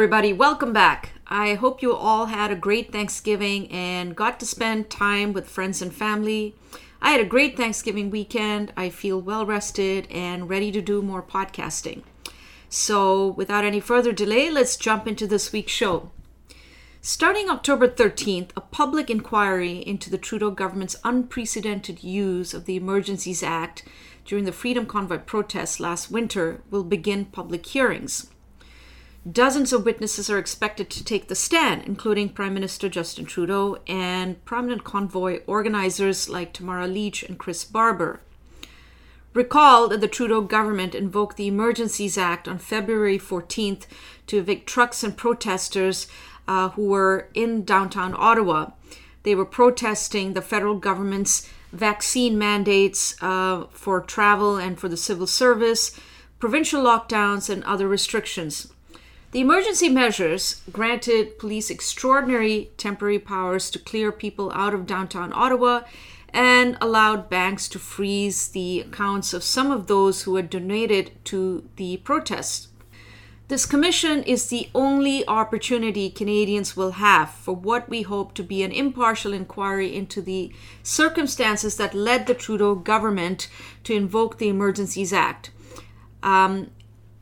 Everybody, welcome back. I hope you all had a great Thanksgiving and got to spend time with friends and family. I had a great Thanksgiving weekend. I feel well rested and ready to do more podcasting. So, without any further delay, let's jump into this week's show. Starting October 13th, a public inquiry into the Trudeau government's unprecedented use of the Emergencies Act during the Freedom Convoy protests last winter will begin public hearings. Dozens of witnesses are expected to take the stand, including Prime Minister Justin Trudeau and prominent convoy organizers like Tamara Lich and Chris Barber. Recall that the Trudeau government invoked the Emergencies Act on February 14th to evict trucks and protesters uh, who were in downtown Ottawa. They were protesting the federal government's vaccine mandates uh, for travel and for the civil service, provincial lockdowns, and other restrictions. The emergency measures granted police extraordinary temporary powers to clear people out of downtown Ottawa and allowed banks to freeze the accounts of some of those who had donated to the protests. This commission is the only opportunity Canadians will have for what we hope to be an impartial inquiry into the circumstances that led the Trudeau government to invoke the Emergencies Act. Um,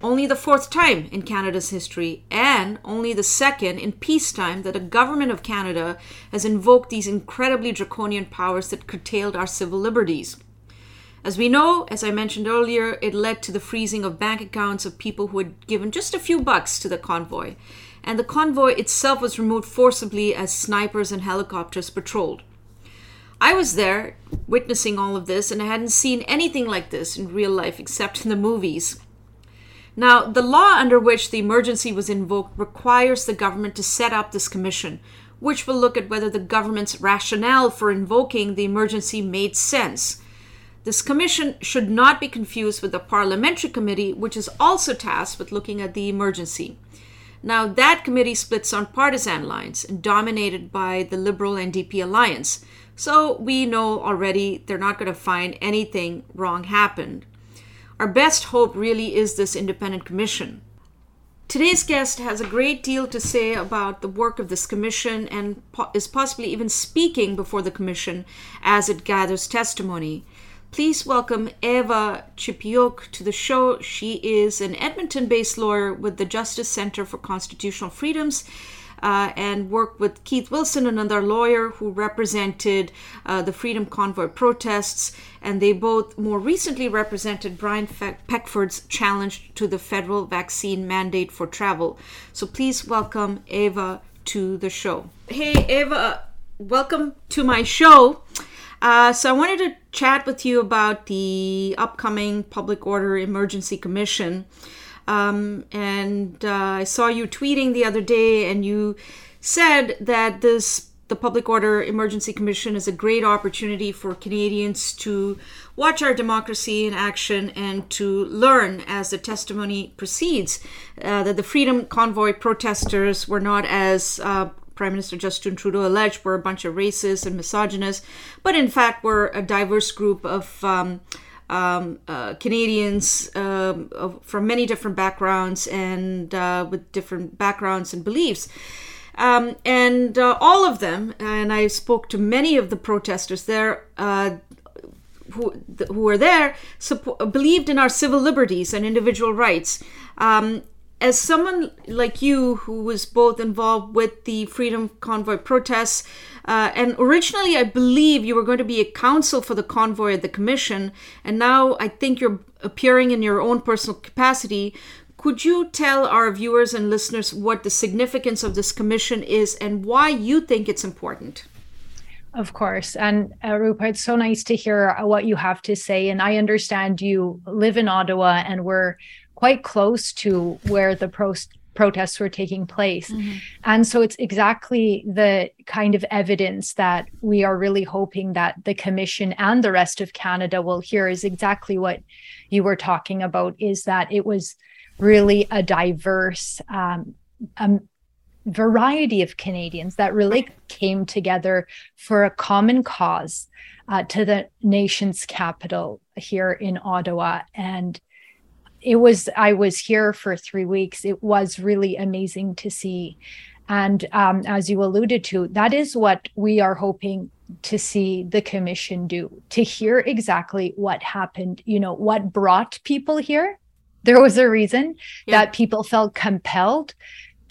only the fourth time in Canada's history, and only the second in peacetime that a government of Canada has invoked these incredibly draconian powers that curtailed our civil liberties. As we know, as I mentioned earlier, it led to the freezing of bank accounts of people who had given just a few bucks to the convoy, and the convoy itself was removed forcibly as snipers and helicopters patrolled. I was there witnessing all of this, and I hadn't seen anything like this in real life except in the movies. Now, the law under which the emergency was invoked requires the government to set up this commission, which will look at whether the government's rationale for invoking the emergency made sense. This commission should not be confused with the parliamentary committee, which is also tasked with looking at the emergency. Now, that committee splits on partisan lines and dominated by the Liberal NDP alliance. So we know already they're not going to find anything wrong happened. Our best hope really is this independent commission. Today's guest has a great deal to say about the work of this commission and po- is possibly even speaking before the commission as it gathers testimony. Please welcome Eva Chipiuk to the show. She is an Edmonton based lawyer with the Justice Center for Constitutional Freedoms uh, and worked with Keith Wilson, another lawyer who represented uh, the Freedom Convoy protests. And they both more recently represented Brian Peckford's challenge to the federal vaccine mandate for travel. So please welcome Eva to the show. Hey, Eva, welcome to my show. Uh, so I wanted to chat with you about the upcoming Public Order Emergency Commission. Um, and uh, I saw you tweeting the other day, and you said that this the Public Order Emergency Commission is a great opportunity for Canadians to watch our democracy in action and to learn as the testimony proceeds uh, that the Freedom Convoy protesters were not as uh, Prime Minister Justin Trudeau alleged were a bunch of racists and misogynists, but in fact were a diverse group of um, um, uh, Canadians um, from many different backgrounds and uh, with different backgrounds and beliefs. Um, and uh, all of them, and I spoke to many of the protesters there uh, who, who were there, support, believed in our civil liberties and individual rights. Um, as someone like you who was both involved with the Freedom Convoy protests, uh, and originally I believe you were going to be a counsel for the convoy at the commission, and now I think you're appearing in your own personal capacity. Could you tell our viewers and listeners what the significance of this commission is and why you think it's important? Of course. And uh, Rupa, it's so nice to hear what you have to say. And I understand you live in Ottawa and we're quite close to where the pro- protests were taking place. Mm-hmm. And so it's exactly the kind of evidence that we are really hoping that the commission and the rest of Canada will hear is exactly what you were talking about is that it was really a diverse um, um, variety of Canadians that really came together for a common cause uh, to the nation's capital here in Ottawa. And it was i was here for three weeks. It was really amazing to see. And um, as you alluded to that is what we are hoping to see the commission do to hear exactly what happened you know what brought people here. There was a reason yeah. that people felt compelled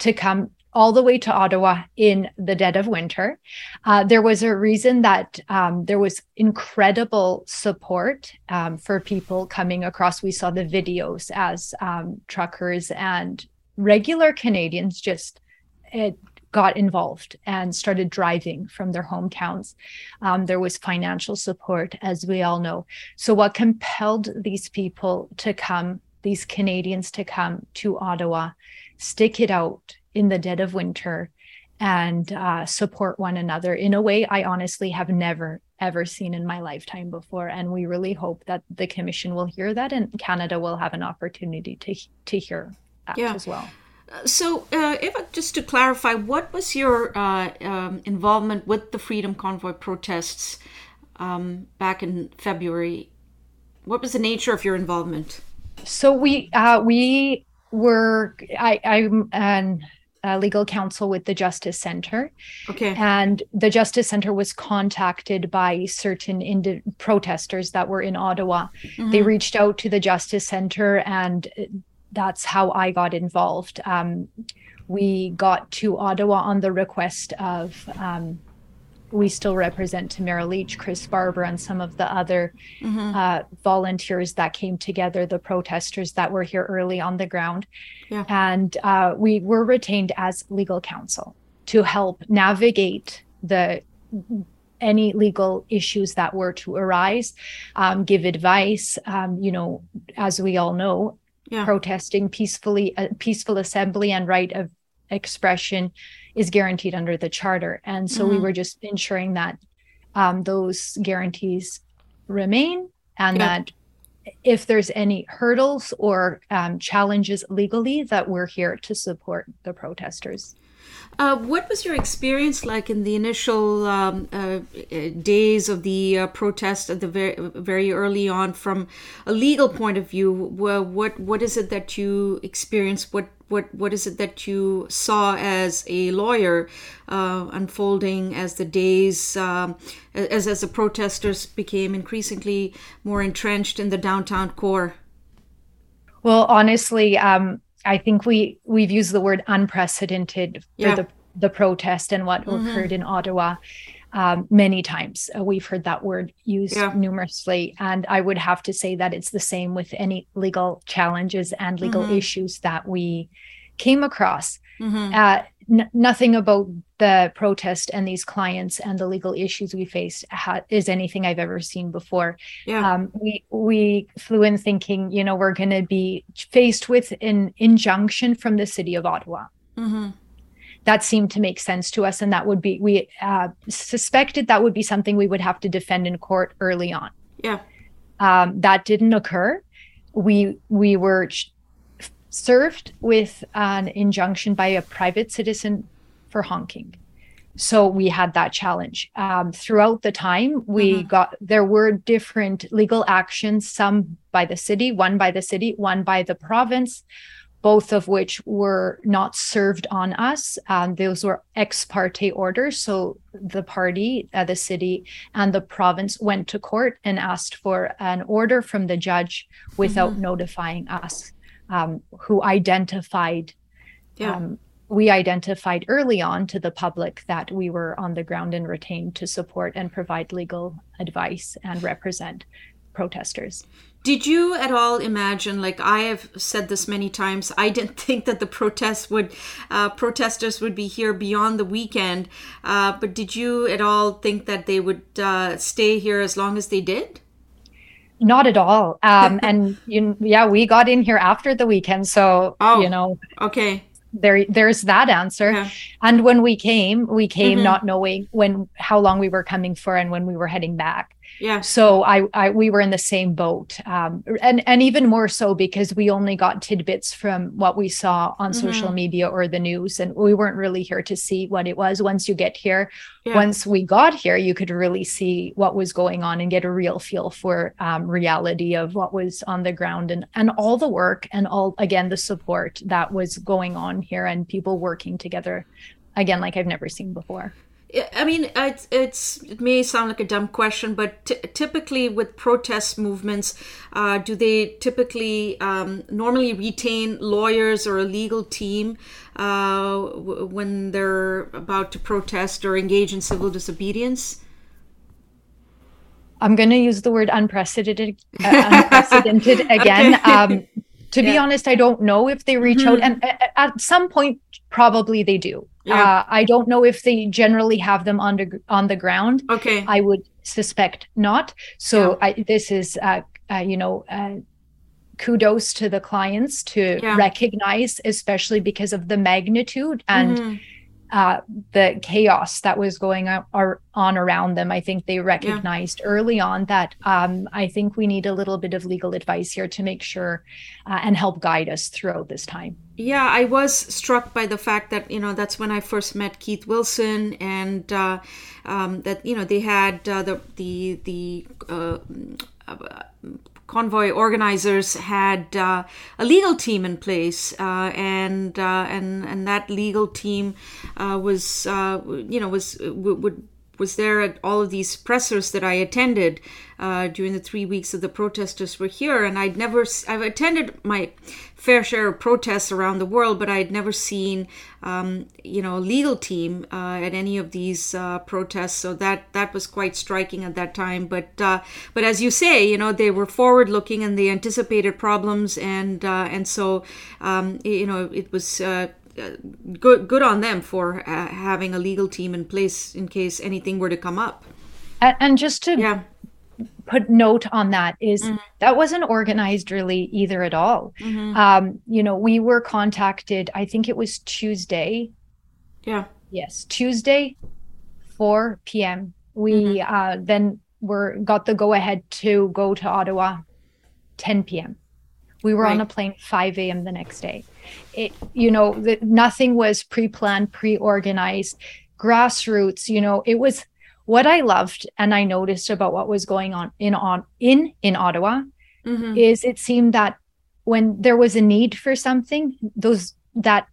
to come all the way to Ottawa in the dead of winter. Uh, there was a reason that um, there was incredible support um, for people coming across. We saw the videos as um, truckers and regular Canadians just it got involved and started driving from their hometowns. Um, there was financial support, as we all know. So, what compelled these people to come, these Canadians to come to Ottawa, stick it out in the dead of winter and uh, support one another in a way I honestly have never ever seen in my lifetime before and we really hope that the commission will hear that and Canada will have an opportunity to to hear that yeah. as well. So, uh, Eva, just to clarify, what was your uh, um, involvement with the Freedom Convoy protests um, back in February? What was the nature of your involvement? So we uh, we were I I'm an uh, legal counsel with the Justice Center. Okay. And the Justice Center was contacted by certain indi- protesters that were in Ottawa. Mm-hmm. They reached out to the Justice Center, and that's how I got involved. Um, we got to Ottawa on the request of um, we still represent Tamara Lich, Chris Barber, and some of the other mm-hmm. uh, volunteers that came together, the protesters that were here early on the ground. Yeah. And uh, we were retained as legal counsel to help navigate the any legal issues that were to arise, um, give advice. Um, you know, as we all know, yeah. protesting peacefully, uh, peaceful assembly and right of expression is guaranteed under the charter. And so mm-hmm. we were just ensuring that um, those guarantees remain and yeah. that if there's any hurdles or um, challenges legally, that we're here to support the protesters. Uh, what was your experience like in the initial um, uh, days of the uh, protest at the very, very early on, from a legal point of view? Well, what what is it that you experienced? What what what is it that you saw as a lawyer uh, unfolding as the days um, as as the protesters became increasingly more entrenched in the downtown core? Well, honestly, um, I think we we've used the word unprecedented for yeah. the the protest and what mm-hmm. occurred in Ottawa um, many times. Uh, we've heard that word used yeah. numerously, and I would have to say that it's the same with any legal challenges and legal mm-hmm. issues that we came across. Mm-hmm. Uh, n- nothing about the protest and these clients and the legal issues we faced ha- is anything I've ever seen before. Yeah. Um, we we flew in thinking, you know, we're going to be faced with an injunction from the city of Ottawa. Mm-hmm. That seemed to make sense to us, and that would be we uh, suspected that would be something we would have to defend in court early on. Yeah, um, that didn't occur. We we were served with an injunction by a private citizen for honking. So we had that challenge. Um, throughout the time, we mm-hmm. got there were different legal actions, some by the city, one by the city, one by the province, both of which were not served on us. Um, those were ex parte orders. So the party, uh, the city, and the province went to court and asked for an order from the judge without mm-hmm. notifying us um, who identified yeah. um, we identified early on to the public that we were on the ground and retained to support and provide legal advice and represent protesters. Did you at all imagine, like I have said this many times, I didn't think that the protests would, uh, protesters would be here beyond the weekend. Uh, but did you at all think that they would uh, stay here as long as they did? Not at all. Um, and you, yeah, we got in here after the weekend, so oh, you know, okay. There, there's that answer. Yeah. And when we came, we came mm-hmm. not knowing when how long we were coming for and when we were heading back. Yeah. So I, I we were in the same boat, um, and and even more so because we only got tidbits from what we saw on mm-hmm. social media or the news, and we weren't really here to see what it was. Once you get here, yeah. once we got here, you could really see what was going on and get a real feel for um, reality of what was on the ground and and all the work and all again the support that was going on here and people working together again like I've never seen before. I mean, it's, it's, it may sound like a dumb question, but t- typically with protest movements, uh, do they typically um, normally retain lawyers or a legal team uh, w- when they're about to protest or engage in civil disobedience? I'm going to use the word unprecedented, uh, unprecedented again. okay. um, to yeah. be honest, I don't know if they reach mm-hmm. out, and at some point, probably they do. Yeah. Uh, I don't know if they generally have them on the on the ground. Okay, I would suspect not. So yeah. I, this is, uh, uh, you know, uh, kudos to the clients to recognize, especially because of the magnitude and. Mm-hmm uh, the chaos that was going on, around them. I think they recognized yeah. early on that um, I think we need a little bit of legal advice here to make sure uh, and help guide us throughout this time. Yeah, I was struck by the fact that, you know, that's when I first met Keith Wilson and uh, um, that, you know, they had uh, the, the, the, uh, convoy organizers had uh, a legal team in place, uh, and uh, and and that legal team uh, was uh, you know was would was there at all of these pressers that I attended uh, during the three weeks that the protesters were here. And I'd never, I've attended my fair share of protests around the world, but I'd never seen, um, you know, a legal team uh, at any of these uh, protests. So that that was quite striking at that time. But uh, but as you say, you know, they were forward looking and they anticipated problems, and uh, and so um, you know, it was uh, good good on them for uh, having a legal team in place in case anything were to come up. And, just to yeah. put note on that is mm-hmm. that wasn't organized really either at all. Mm-hmm. Um, you know, we were contacted. I think it was Tuesday. Yeah. Yes, Tuesday, 4 p.m. We mm-hmm. uh, then were got the go ahead to go to Ottawa, 10 p.m. We were right. on a plane 5 a.m. the next day. It, you know, the, nothing was pre-planned, pre-organized, grassroots. You know, it was what I loved and I noticed about what was going on in on in in Ottawa mm-hmm. is it seemed that when there was a need for something, those that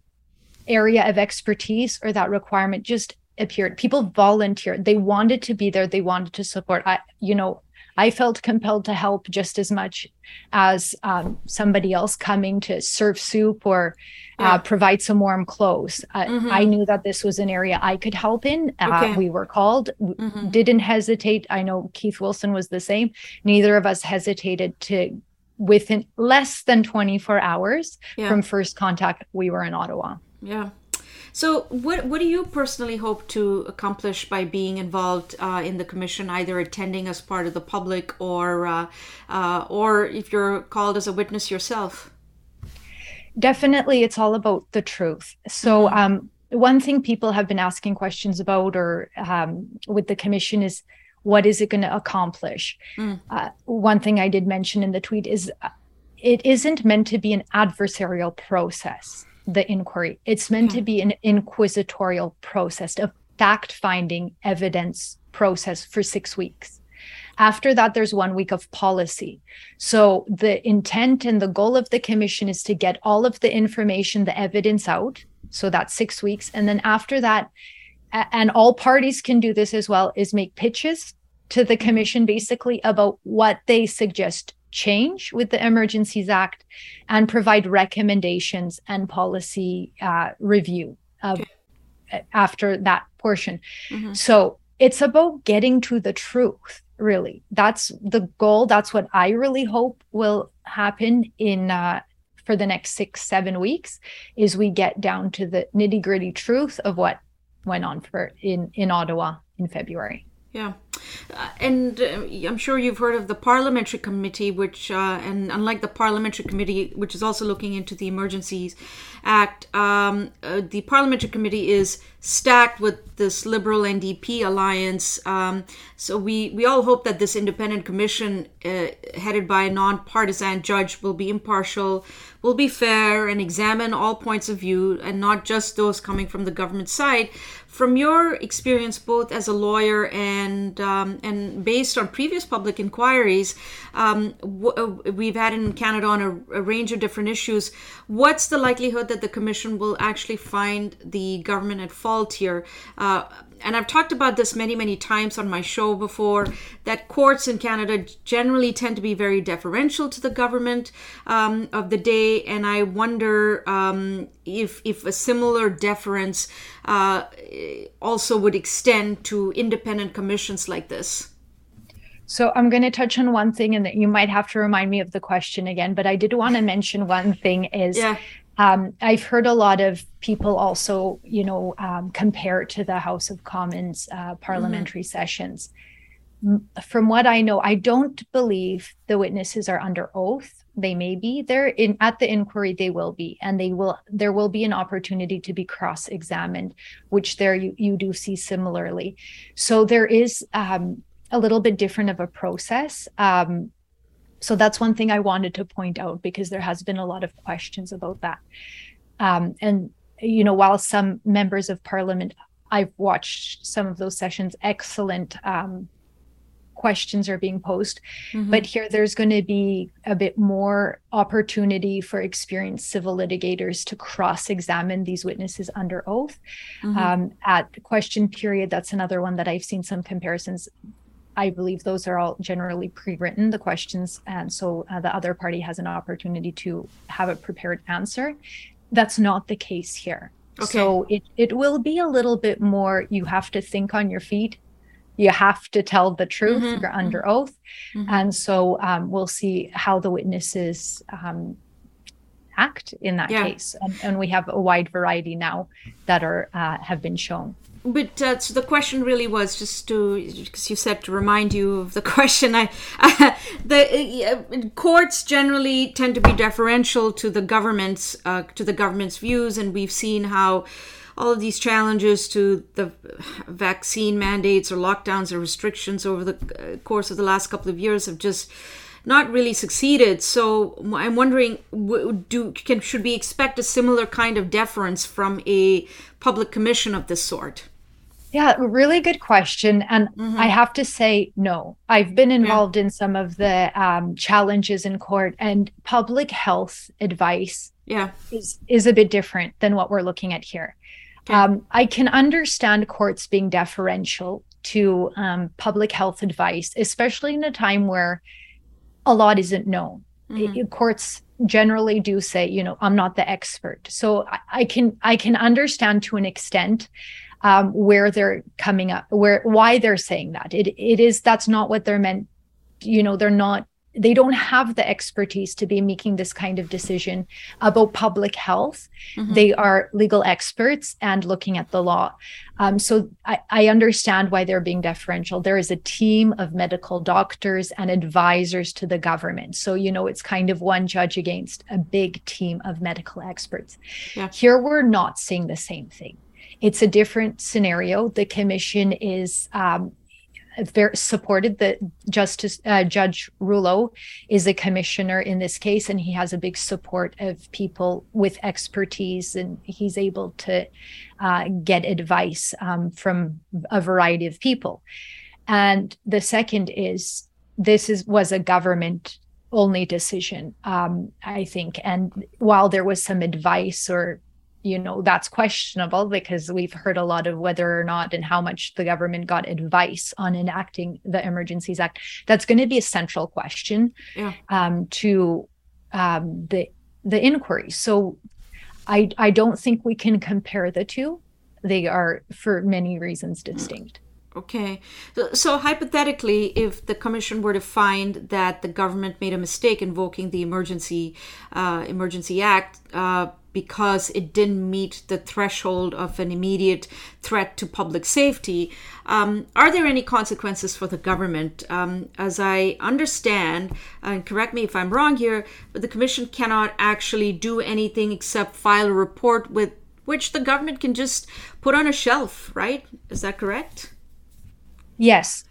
area of expertise or that requirement just appeared. People volunteered. They wanted to be there. They wanted to support. I, you know, I felt compelled to help just as much as um, somebody else coming to serve soup or uh, yeah. uh, provide some warm clothes. Uh, mm-hmm. I knew that this was an area I could help in. Uh, okay. We were called, mm-hmm. didn't hesitate. I know Keith Wilson was the same. Neither of us hesitated to within less than 24 hours yeah. from first contact we were in ottawa yeah so, what what do you personally hope to accomplish by being involved uh, in the commission, either attending as part of the public or uh, uh, or if you're called as a witness yourself? Definitely, it's all about the truth. So, mm-hmm. um, one thing people have been asking questions about, or um, with the commission, is what is it going to accomplish? Mm. Uh, one thing I did mention in the tweet is uh, it isn't meant to be an adversarial process the inquiry. It's meant to hmm. be an inquisitorial process, a fact finding evidence process for six weeks. After that, there's one week of policy. So the intent and the goal of the commission is to get all of the information, the evidence out. So that's six weeks. And then after that, and all parties can do this as well, is make pitches to the hmm. commission basically about what they suggest change with the Emergencies Act and provide recommendations and policy uh, review of, okay. after that portion. Mm-hmm. So it's about getting to the truth, really. That's the goal. That's what I really hope will happen in. Uh, for the next six, seven weeks, is we get down to the nitty gritty truth of what went on for in in Ottawa in February. Yeah. uh, and uh, I'm sure you've heard of the parliamentary committee, which, uh, and unlike the parliamentary committee, which is also looking into the Emergencies Act, um, uh, the parliamentary committee is stacked with this Liberal NDP alliance. Um, so we we all hope that this independent commission, uh, headed by a non-partisan judge, will be impartial, will be fair, and examine all points of view, and not just those coming from the government side from your experience both as a lawyer and um, and based on previous public inquiries um, w- uh, we've had in Canada on a, a, range of different issues what's the likelihood that the commission will actually find the government at fault here? Uh, and I've talked about this many, many times on my show before, that courts in Canada generally tend to be very deferential to the government um, of the day, and I wonder um, if if a similar deference uh, also would extend to independent commissions like this. So I'm going to touch on one thing, and that you might have to remind me of the question again. But I did want to mention one thing: is yeah. Um, I've heard a lot of people also, you know, um, compare to the House of Commons uh, parliamentary mm-hmm. sessions. From what I know, I don't believe the witnesses are under oath. They may be there in at the inquiry. They will be, and they will. There will be an opportunity to be cross-examined, which there you you do see similarly. So there is um, a little bit different of a process. Um, so that's one thing I wanted to point out because there has been a lot of questions about that. Um, and you know, while some members of parliament, I've watched some of those sessions, excellent um, questions are being posed. Mm-hmm. But here there's going to be a bit more opportunity for experienced civil litigators to cross examine these witnesses under oath. Mm-hmm. Um, at question period, that's another one that I've seen some comparisons I believe those are all generally pre-written, the questions, and so uh, the other party has an opportunity to have a prepared answer. That's not the case here. Okay. So it it will be a little bit more. You have to think on your feet. You have to tell the truth. Mm-hmm. You're under mm-hmm. oath, mm-hmm. and so um, we'll see how the witnesses um, act in that yeah. case. And, and, we have a wide variety now that are uh, have been shown but uh, so the question really was just to because you said to remind you of the question i the uh, courts generally tend to be deferential to the government's uh, to the government's views and we've seen how all of these challenges to the vaccine mandates or lockdowns or restrictions over the uh, course of the last couple of years have just not really succeeded. So I'm wondering, do can should we expect a similar kind of deference from a public commission of this sort? Yeah, really good question. And mm-hmm. I have to say, no. I've been involved yeah. in some of the um, challenges in court, and public health advice yeah. is, is a bit different than what we're looking at here. Okay. Um, I can understand courts being deferential to um, public health advice, especially in a time where a lot isn't known. Mm-hmm. It, courts generally do say, you know, I'm not the expert, so I, I can I can understand to an extent um, where they're coming up, where why they're saying that. It it is that's not what they're meant. You know, they're not. They don't have the expertise to be making this kind of decision about public health. Mm-hmm. They are legal experts and looking at the law. Um, so I, I understand why they're being deferential. There is a team of medical doctors and advisors to the government. So, you know, it's kind of one judge against a big team of medical experts. Yeah. Here, we're not seeing the same thing. It's a different scenario. The commission is um, very supported. That justice uh, judge Rouleau is a commissioner in this case and he has a big support of people with expertise and he's able to uh, get advice um, from a variety of people. And the second is this is was a government only decision um, i think. And while there was some advice or you know that's questionable because we've heard a lot of whether or not and how much the government got advice on enacting the emergencies act. That's going to be a central question yeah. um, to um, the the inquiry. So i i don't think we can compare the two. They are for many reasons distinct Okay. So, hypothetically, if the commission were to find that the government made a mistake invoking the Emergency uh, Emergency Act uh, because it didn't meet the threshold of an immediate threat to public safety, um, are there any consequences for the government? Um, as I understand, and correct me if I'm wrong here, but the commission cannot actually do anything except file a report with which the government can just put on a shelf, right? Is that correct? Yes.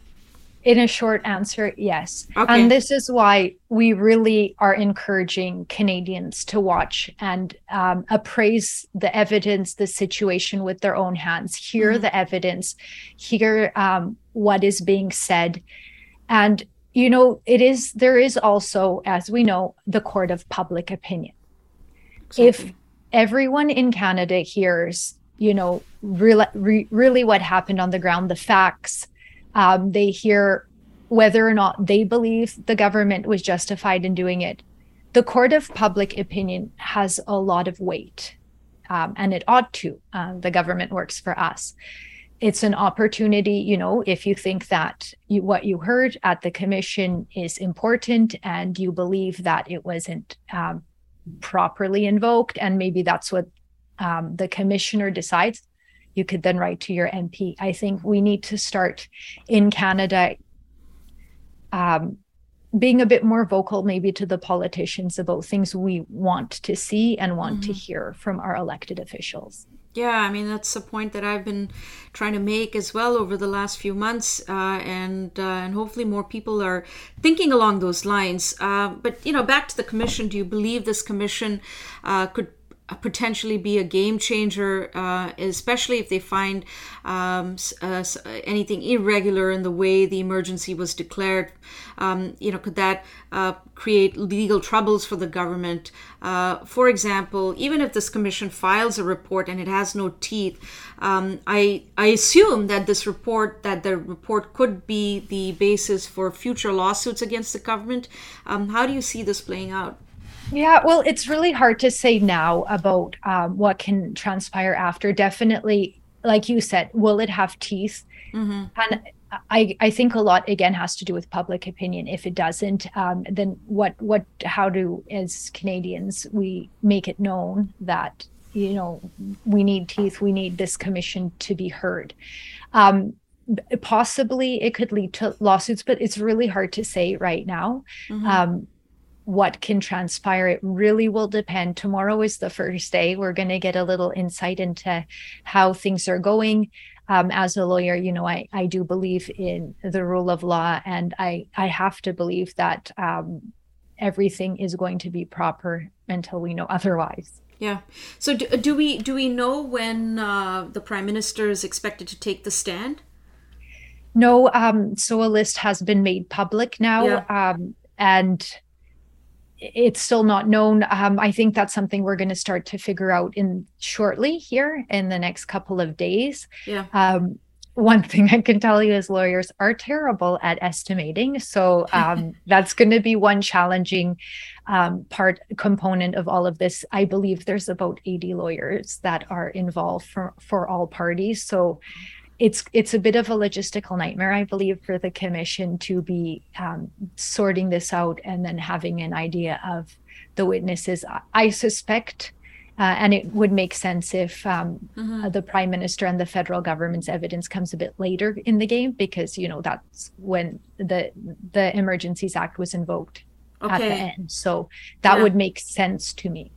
In a short answer, yes. Okay. And this is why we really are encouraging Canadians to watch and um, appraise the evidence, the situation with their own hands, hear mm-hmm. the evidence, hear um, what is being said. And, you know, it is, there is also, as we know, the court of public opinion. Exactly. If everyone in Canada hears, you know, really, re- really what happened on the ground, the facts, um, they hear whether or not they believe the government was justified in doing it. The court of public opinion has a lot of weight, um, and it ought to. Uh, the government works for us. It's an opportunity, you know, if you think that you, what you heard at the commission is important and you believe that it wasn't um, properly invoked, and maybe that's what um, the commissioner decides you could then write to your MP. I think we need to start in Canada um, being a bit more vocal, maybe to the politicians about things we want to see and want mm-hmm. to hear from our elected officials. Yeah, I mean that's a point that I've been trying to make as well over the last few months, uh, and uh, and hopefully more people are thinking along those lines. Uh, but you know, back to the commission. Do you believe this commission uh, could potentially be a game changer, uh, especially if they find um, uh, anything irregular in the way the emergency was declared. Um, you know, could that uh, create legal troubles for the government? Uh, for example, even if this commission files a report and it has no teeth, um, I I assume that this report that the report could be the basis for future lawsuits against the government. Um, how do you see this playing out? Yeah, well, it's really hard to say now about um, what can transpire after. Definitely, like you said, will it have teeth? Mm-hmm. And I, I think a lot again has to do with public opinion. If it doesn't, um, then what what how do as Canadians we make it known that you know we need teeth, we need this commission to be heard. Um, possibly it could lead to lawsuits, but it's really hard to say right now. Mm-hmm. Um, what can transpire. It really will depend. Tomorrow is the first day. We're going to get a little insight into how things are going. Um, as a lawyer, you know, I, I do believe in the rule of law, and I, I have to believe that um, everything is going to be proper until we know otherwise. Yeah. So do, do we do we know when uh, the prime minister is expected to take the stand? No. Um, so a list has been made public now, yeah. um, and it's still not known. Um, I think that's something we're going to start to figure out in shortly here in the next couple of days. Yeah. Um, one thing I can tell you is lawyers are terrible at estimating. So um, that's going to be one challenging um, part component of all of this. I believe there's about 80 lawyers that are involved for, for all parties. So it's it's a bit of a logistical nightmare, I believe, for the commission to be um, sorting this out and then having an idea of the witnesses. I suspect, uh, and it would make sense if um, mm-hmm. the prime minister and the federal government's evidence comes a bit later in the game, because you know that's when the the Emergencies Act was invoked okay. at the end. So that yeah. would make sense to me.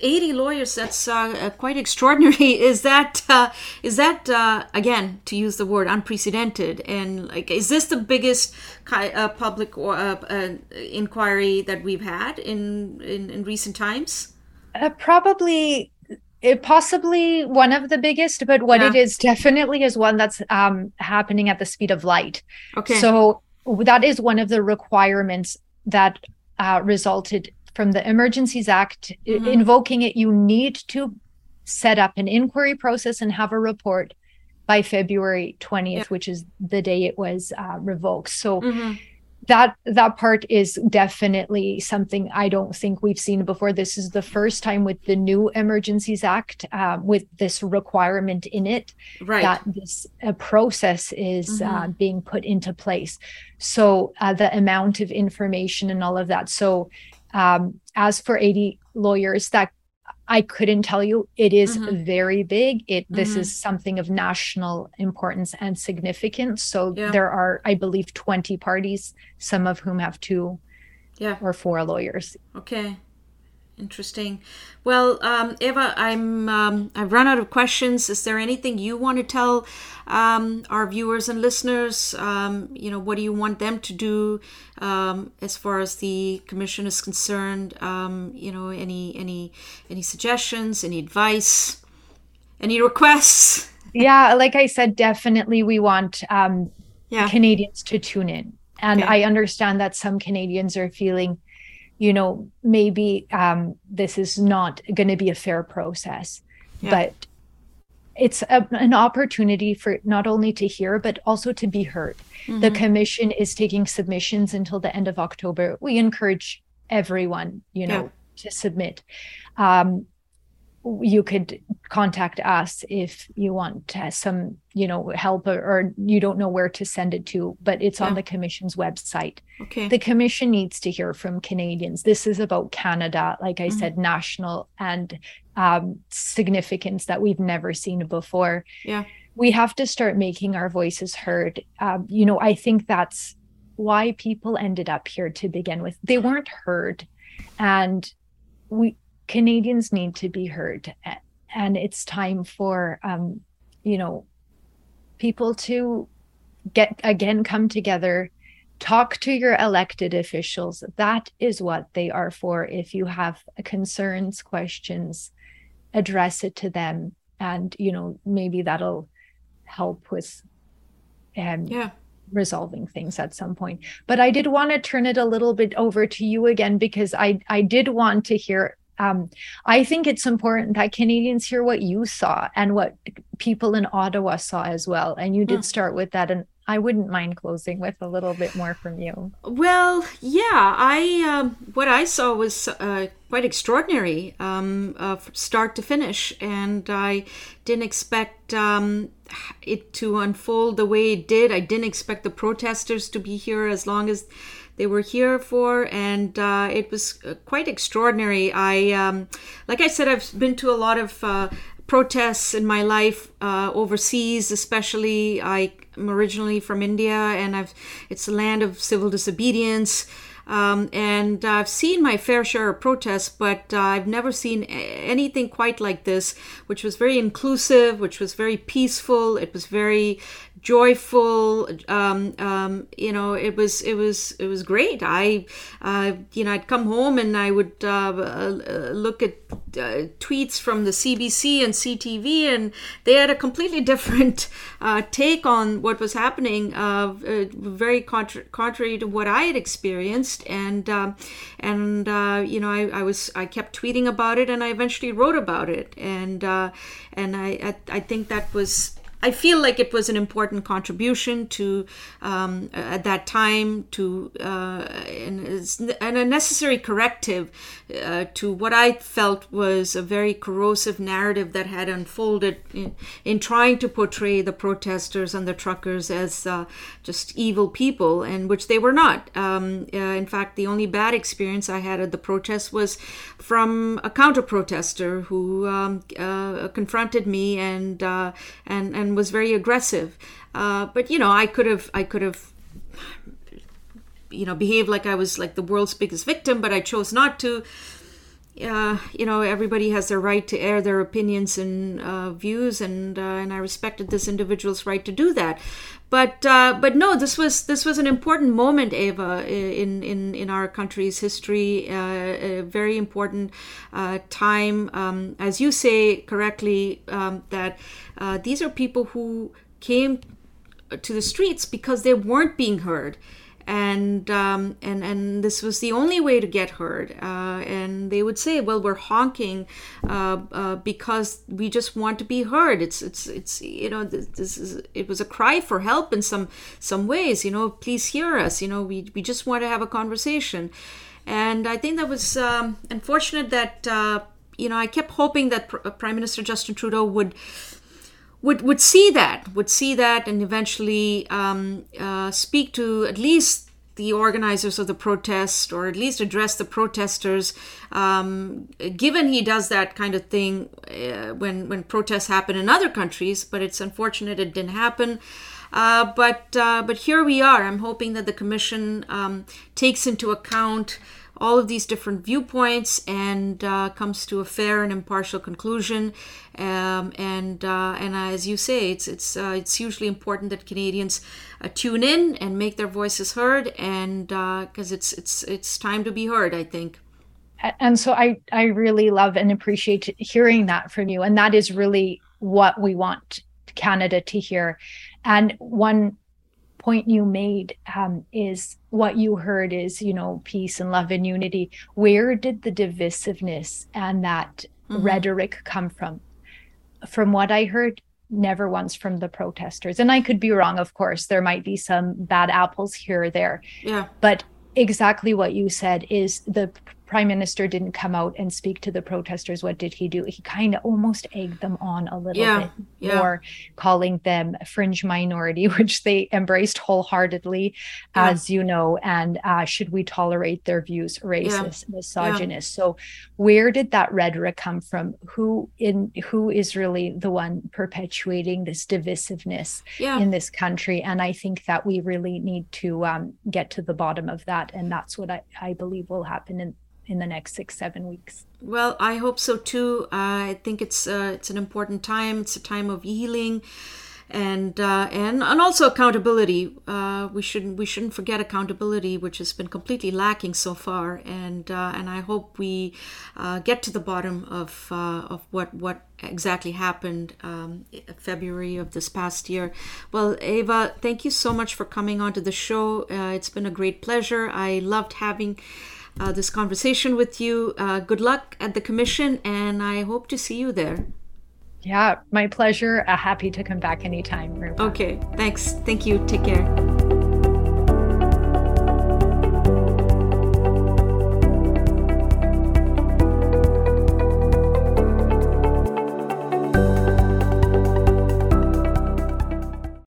80 lawyers that's uh, uh, quite extraordinary. Is that uh, is that uh, again to use the word unprecedented? And like is this the biggest uh, public uh, inquiry that we've had in in, in recent times? Probably it possibly one of the biggest but what yeah. it is definitely is one that's um, happening at the speed of light. Okay. So that is one of the requirements that uh, resulted from the Emergencies Act, mm-hmm. invoking it, you need to set up an inquiry process and have a report by February 20th, which is the day it was uh, revoked. So mm-hmm. that that part is definitely something I don't think we've seen before. This is the first time with the new Emergencies Act, uh, with this requirement in it, right. that this uh, process is uh, mm-hmm. uh, being put into place. So uh, the amount of information and all of that. So um, as for 80 lawyers, that I couldn't tell you. It is mm-hmm. very big. It this mm-hmm. is something of national importance and significance. So yeah. there are, I believe, 20 parties, some of whom have two yeah. or four lawyers. Okay. Interesting. Well, um, Eva, I'm um, I've run out of questions. Is there anything you want to tell um, our viewers and listeners? Um, you know, what do you want them to do um, as far as the commission is concerned? Um, you know, any any any suggestions, any advice, any requests? Yeah, like I said, definitely we want yeah. Canadians to tune in, and okay. I understand that some Canadians are feeling you know, maybe um, this is not going to be a fair process, yeah. but it's a, an opportunity for not only to hear but also to be heard. Mm-hmm. The commission is taking submissions until the end of October. We encourage everyone, you know, yeah. to submit. Um, you could contact us if you want some you know help or, or, you don't know where to send it to but it's yeah. on the commission's website. Okay. The commission needs to hear from canadians. This is about canada like i mm-hmm. said national and um, significance that we've never seen before. Yeah. We have to start making our voices heard. Um, you know i think that's why people ended up here to begin with. They weren't heard. And we Canadians need to be heard, and it's time for um, you know people to get again come together talk to your elected officials. That is what they are for. If you have concerns questions address it to them and you know maybe that'll help with um, yeah. resolving things at some point. But i did want to turn it a little bit over to you again because i i did want to hear um, I think it's important that Canadians hear what you saw and what people in Ottawa saw as well. And you did hmm. start with that, and I wouldn't mind closing with a little bit more from you. Well, yeah, I um, what I saw was uh, quite extraordinary, um, uh, start to finish, and I didn't expect um, it to unfold the way it did. I didn't expect the protesters to be here as long as they were here for, and uh, it was uh, quite extraordinary. I, um, like I said, I've been to a lot of uh, protests in my life uh, overseas, especially. I am originally from India, and I've it's a land of civil disobedience. Um, and I've seen my fair share of protests, but uh, I've never seen anything quite like this, which was very inclusive, which was very peaceful. It was very joyful um, um, you know it was it was it was great. I uh, you know i'd come home and i would uh, uh, look at uh, tweets from the cbc and ctv and they had a completely different uh, take on what was happening uh, very contra- contrary to what i had experienced. And um, and you know I, I was i kept tweeting about it and i eventually wrote about it. And and I, I i think that was I feel like it was an important contribution to um, at that time to uh, and, and, a necessary corrective uh, to what I felt was a very corrosive narrative that had unfolded in, in trying to portray the protesters and the truckers as uh, just evil people, and which they were not. Um, uh, in fact, the only bad experience I had at the protest was from a counter protester who um, uh, confronted me and uh, and and was very aggressive. Uh, but you know, I could have I could have you know behaved like I was like the world's biggest victim, but I chose not to. Uh, you know, everybody has their right to air their opinions and uh, views, and uh, and I respected this individual's right to do that. But uh, but no, this was this was an important moment, Eva, in in in our country's history. Uh, a very important time, um, as you say correctly, um, that these are people who came to the streets because they weren't being heard and um, and and this was the only way to get heard. Uh, and they would say, "Well, we're honking uh, uh, because we just want to be heard." It's it's it's you know this, this, is it was a cry for help in some some ways. You know, please hear us. You know, we we just want to have a conversation. And I think that was um, unfortunate that uh, you know I kept hoping that Pr- Prime Minister Justin Trudeau would would would see that would see that and eventually um, uh, speak to at least the organizers of the protest or at least address the protesters. Um, given he does that kind of thing uh, when when protests happen in other countries but it's unfortunate it didn't happen. Uh, but uh, but here we are. I'm hoping that the commission um, takes into account all of these different viewpoints and uh, comes to a fair and impartial conclusion. Um, and uh, and as you say, it's it's uh, it's hugely important that Canadians uh, tune in and make their voices heard, and because uh, it's it's it's time to be heard, I think. And so I I really love and appreciate hearing that from you, and that is really what we want Canada to hear. And one point you made um, is what you heard is you know peace and love and unity. Where did the divisiveness and that mm-hmm. rhetoric come from? From what i heard never once from the protesters. And i could be wrong of course. There might be some bad apples here or there. Yeah. But exactly what you said is the prime minister didn't come out and speak to the protesters what did he do? He kind of almost egged them on a little yeah, bit yeah. more calling them fringe minority which they embraced wholeheartedly yeah. as you know and uh, should we tolerate their views racist misogynist? So where did that rhetoric come from? Who in who is really the one perpetuating this divisiveness in this country? And i think that we really need to um, get to the bottom of that and that's what I, I believe will happen in in the next six seven weeks well i hope so too uh, i think it's uh, it's an important time it's a time of healing and uh, and and also accountability. Uh, we shouldn't we shouldn't forget accountability, which has been completely lacking so far. And uh, and I hope we uh, get to the bottom of of what what exactly happened um, February of this past year. Well, Eva, thank you so much for coming onto the show. Uh, it's been a great pleasure. I loved having uh, this conversation with you. Uh, good luck at the commission, and I hope to see you there. Yeah, my pleasure. Uh, happy to come back anytime. Okay, thanks. Thank you. Take care.